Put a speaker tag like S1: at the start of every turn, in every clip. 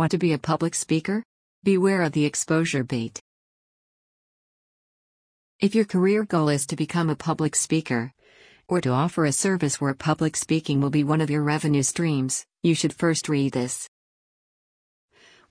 S1: Want to be a public speaker? Beware of the exposure bait. If your career goal is to become a public speaker, or to offer a service where public speaking will be one of your revenue streams, you should first read this.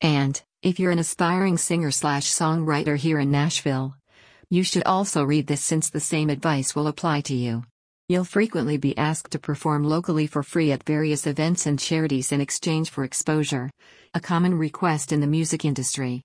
S1: And, if you're an aspiring singer slash songwriter here in Nashville, you should also read this since the same advice will apply to you. You'll frequently be asked to perform locally for free at various events and charities in exchange for exposure, a common request in the music industry.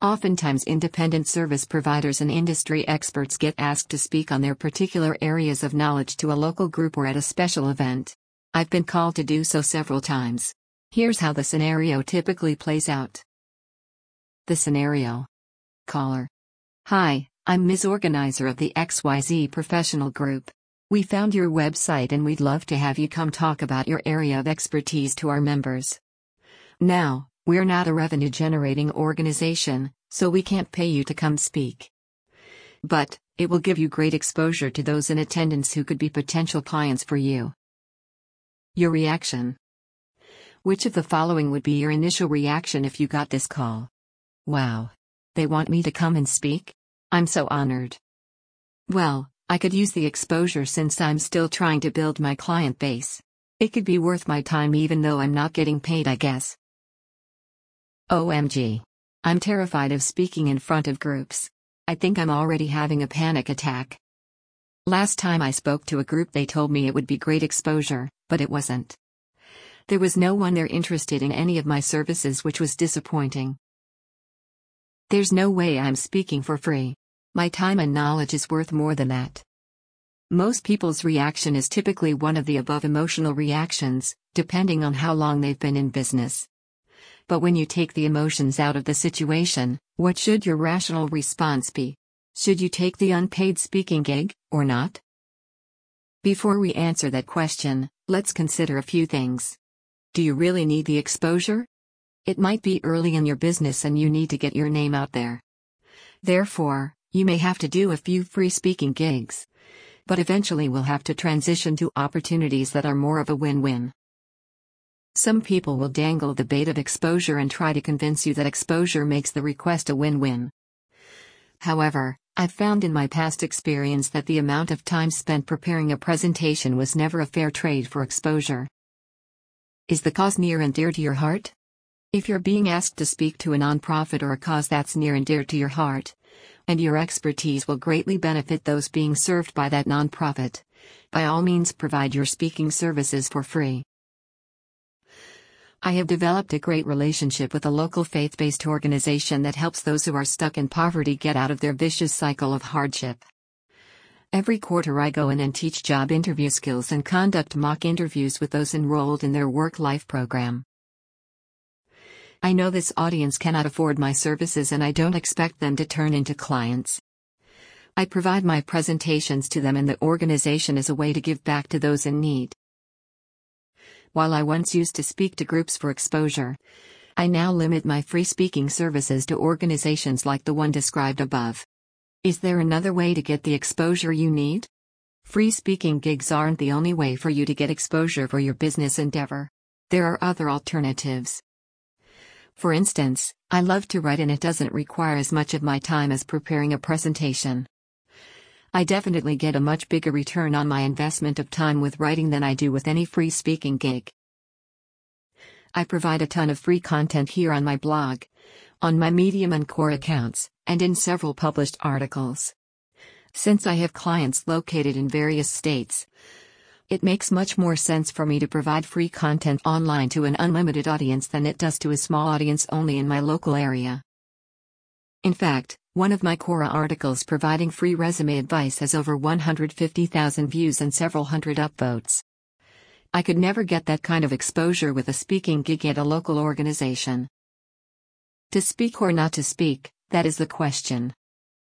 S1: Oftentimes, independent service providers and industry experts get asked to speak on their particular areas of knowledge to a local group or at a special event. I've been called to do so several times. Here's how the scenario typically plays out. The scenario Caller. Hi, I'm Ms. Organizer of the XYZ Professional Group. We found your website and we'd love to have you come talk about your area of expertise to our members. Now, we're not a revenue generating organization, so we can't pay you to come speak. But, it will give you great exposure to those in attendance who could be potential clients for you. Your reaction. Which of the following would be your initial reaction if you got this call? Wow. They want me to come and speak? I'm so honored. Well, I could use the exposure since I'm still trying to build my client base. It could be worth my time even though I'm not getting paid, I guess. OMG. I'm terrified of speaking in front of groups. I think I'm already having a panic attack. Last time I spoke to a group, they told me it would be great exposure, but it wasn't. There was no one there interested in any of my services, which was disappointing. There's no way I'm speaking for free. My time and knowledge is worth more than that. Most people's reaction is typically one of the above emotional reactions, depending on how long they've been in business. But when you take the emotions out of the situation, what should your rational response be? Should you take the unpaid speaking gig, or not? Before we answer that question, let's consider a few things. Do you really need the exposure? It might be early in your business and you need to get your name out there. Therefore, you may have to do a few free speaking gigs. But eventually we'll have to transition to opportunities that are more of a win win. Some people will dangle the bait of exposure and try to convince you that exposure makes the request a win win. However, I've found in my past experience that the amount of time spent preparing a presentation was never a fair trade for exposure. Is the cause near and dear to your heart? If you're being asked to speak to a nonprofit or a cause that's near and dear to your heart, and your expertise will greatly benefit those being served by that nonprofit. By all means, provide your speaking services for free. I have developed a great relationship with a local faith based organization that helps those who are stuck in poverty get out of their vicious cycle of hardship. Every quarter, I go in and teach job interview skills and conduct mock interviews with those enrolled in their work life program. I know this audience cannot afford my services and I don't expect them to turn into clients. I provide my presentations to them and the organization as a way to give back to those in need. While I once used to speak to groups for exposure, I now limit my free speaking services to organizations like the one described above. Is there another way to get the exposure you need? Free speaking gigs aren't the only way for you to get exposure for your business endeavor. There are other alternatives. For instance, I love to write and it doesn't require as much of my time as preparing a presentation. I definitely get a much bigger return on my investment of time with writing than I do with any free speaking gig. I provide a ton of free content here on my blog, on my Medium and Quora accounts, and in several published articles. Since I have clients located in various states, it makes much more sense for me to provide free content online to an unlimited audience than it does to a small audience only in my local area. In fact, one of my Quora articles providing free resume advice has over 150,000 views and several hundred upvotes. I could never get that kind of exposure with a speaking gig at a local organization. To speak or not to speak, that is the question.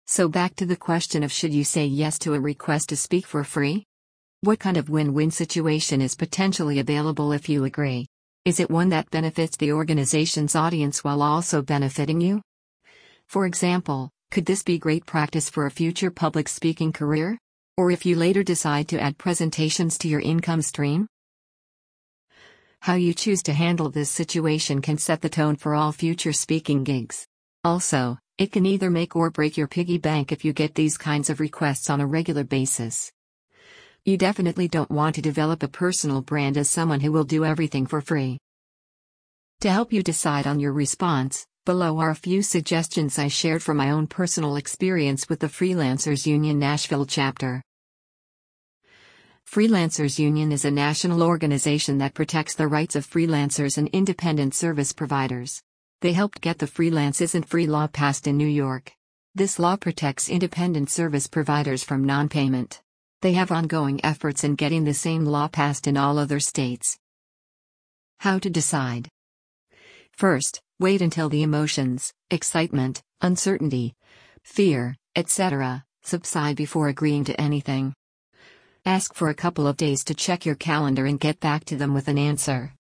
S1: So back to the question of should you say yes to a request to speak for free? What kind of win win situation is potentially available if you agree? Is it one that benefits the organization's audience while also benefiting you? For example, could this be great practice for a future public speaking career? Or if you later decide to add presentations to your income stream? How you choose to handle this situation can set the tone for all future speaking gigs. Also, it can either make or break your piggy bank if you get these kinds of requests on a regular basis. You definitely don't want to develop a personal brand as someone who will do everything for free. To help you decide on your response, below are a few suggestions I shared from my own personal experience with the Freelancers Union Nashville chapter. Freelancers Union is a national organization that protects the rights of freelancers and independent service providers. They helped get the Freelance Isn't Free law passed in New York. This law protects independent service providers from non payment. They have ongoing efforts in getting the same law passed in all other states. How to decide. First, wait until the emotions, excitement, uncertainty, fear, etc., subside before agreeing to anything. Ask for a couple of days to check your calendar and get back to them with an answer.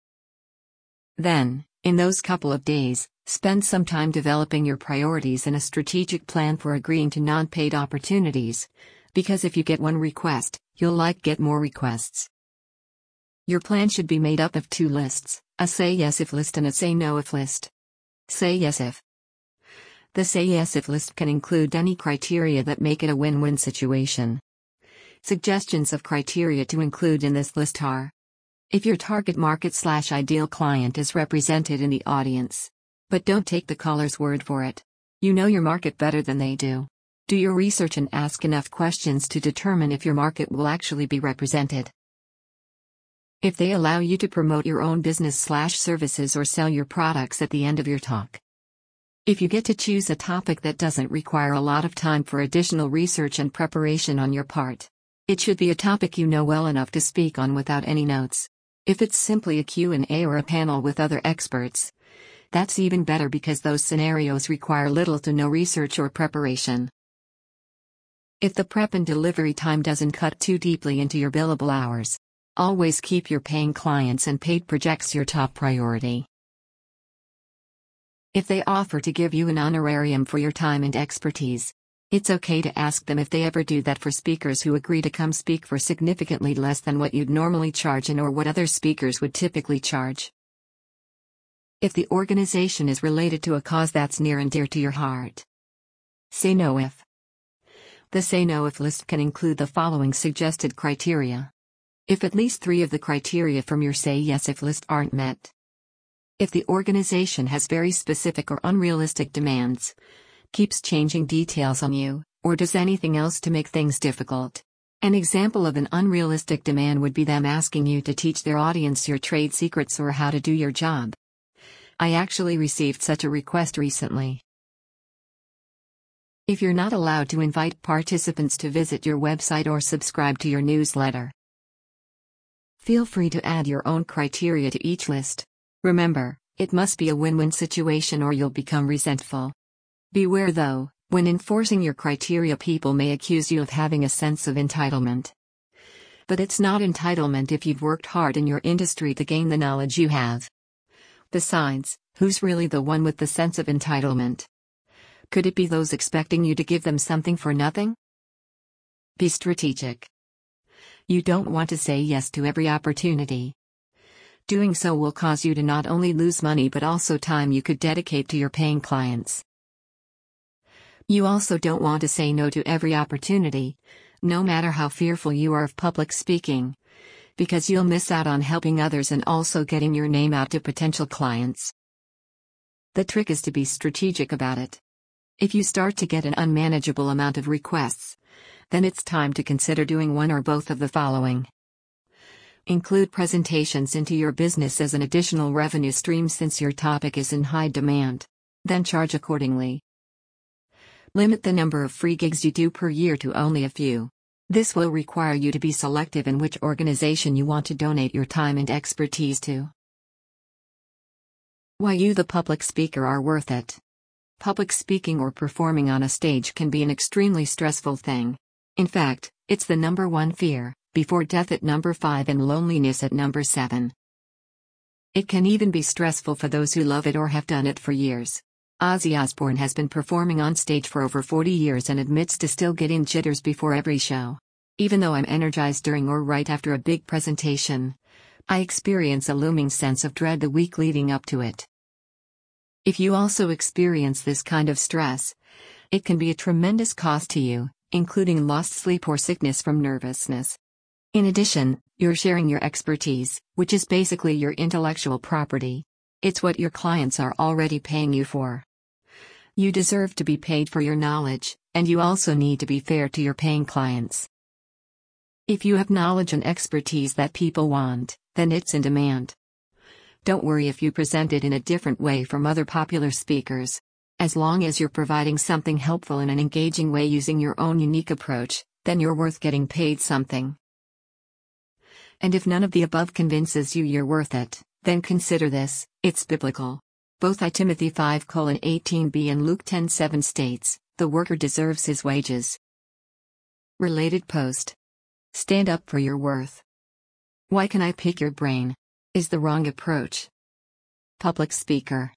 S1: Then, in those couple of days, spend some time developing your priorities and a strategic plan for agreeing to non paid opportunities. Because if you get one request, you'll like get more requests. Your plan should be made up of two lists a say yes if list and a say no if list. Say yes if. The say yes if list can include any criteria that make it a win win situation. Suggestions of criteria to include in this list are if your target market slash ideal client is represented in the audience. But don't take the caller's word for it. You know your market better than they do. Do your research and ask enough questions to determine if your market will actually be represented. If they allow you to promote your own business slash services or sell your products at the end of your talk. If you get to choose a topic that doesn't require a lot of time for additional research and preparation on your part. It should be a topic you know well enough to speak on without any notes. If it's simply a Q&A or a panel with other experts, that's even better because those scenarios require little to no research or preparation. If the prep and delivery time doesn't cut too deeply into your billable hours, always keep your paying clients and paid projects your top priority. If they offer to give you an honorarium for your time and expertise, it's okay to ask them if they ever do that for speakers who agree to come speak for significantly less than what you'd normally charge and or what other speakers would typically charge. If the organization is related to a cause that's near and dear to your heart. Say no if. The say no if list can include the following suggested criteria. If at least three of the criteria from your say yes if list aren't met. If the organization has very specific or unrealistic demands, keeps changing details on you, or does anything else to make things difficult. An example of an unrealistic demand would be them asking you to teach their audience your trade secrets or how to do your job. I actually received such a request recently. If you're not allowed to invite participants to visit your website or subscribe to your newsletter, feel free to add your own criteria to each list. Remember, it must be a win win situation or you'll become resentful. Beware though, when enforcing your criteria, people may accuse you of having a sense of entitlement. But it's not entitlement if you've worked hard in your industry to gain the knowledge you have. Besides, who's really the one with the sense of entitlement? Could it be those expecting you to give them something for nothing? Be strategic. You don't want to say yes to every opportunity. Doing so will cause you to not only lose money but also time you could dedicate to your paying clients. You also don't want to say no to every opportunity, no matter how fearful you are of public speaking, because you'll miss out on helping others and also getting your name out to potential clients. The trick is to be strategic about it. If you start to get an unmanageable amount of requests, then it's time to consider doing one or both of the following. Include presentations into your business as an additional revenue stream since your topic is in high demand. Then charge accordingly. Limit the number of free gigs you do per year to only a few. This will require you to be selective in which organization you want to donate your time and expertise to. Why you, the public speaker, are worth it. Public speaking or performing on a stage can be an extremely stressful thing. In fact, it's the number one fear, before death at number 5 and loneliness at number 7. It can even be stressful for those who love it or have done it for years. Ozzy Osbourne has been performing on stage for over 40 years and admits to still getting jitters before every show. Even though I'm energized during or right after a big presentation, I experience a looming sense of dread the week leading up to it. If you also experience this kind of stress, it can be a tremendous cost to you, including lost sleep or sickness from nervousness. In addition, you're sharing your expertise, which is basically your intellectual property. It's what your clients are already paying you for. You deserve to be paid for your knowledge, and you also need to be fair to your paying clients. If you have knowledge and expertise that people want, then it's in demand. Don't worry if you present it in a different way from other popular speakers. As long as you're providing something helpful in an engaging way using your own unique approach, then you're worth getting paid something. And if none of the above convinces you you're worth it, then consider this it's biblical. Both I Timothy 5 18b and Luke 10 7 states, the worker deserves his wages. Related post. Stand up for your worth. Why can I pick your brain? Is the wrong approach. Public speaker.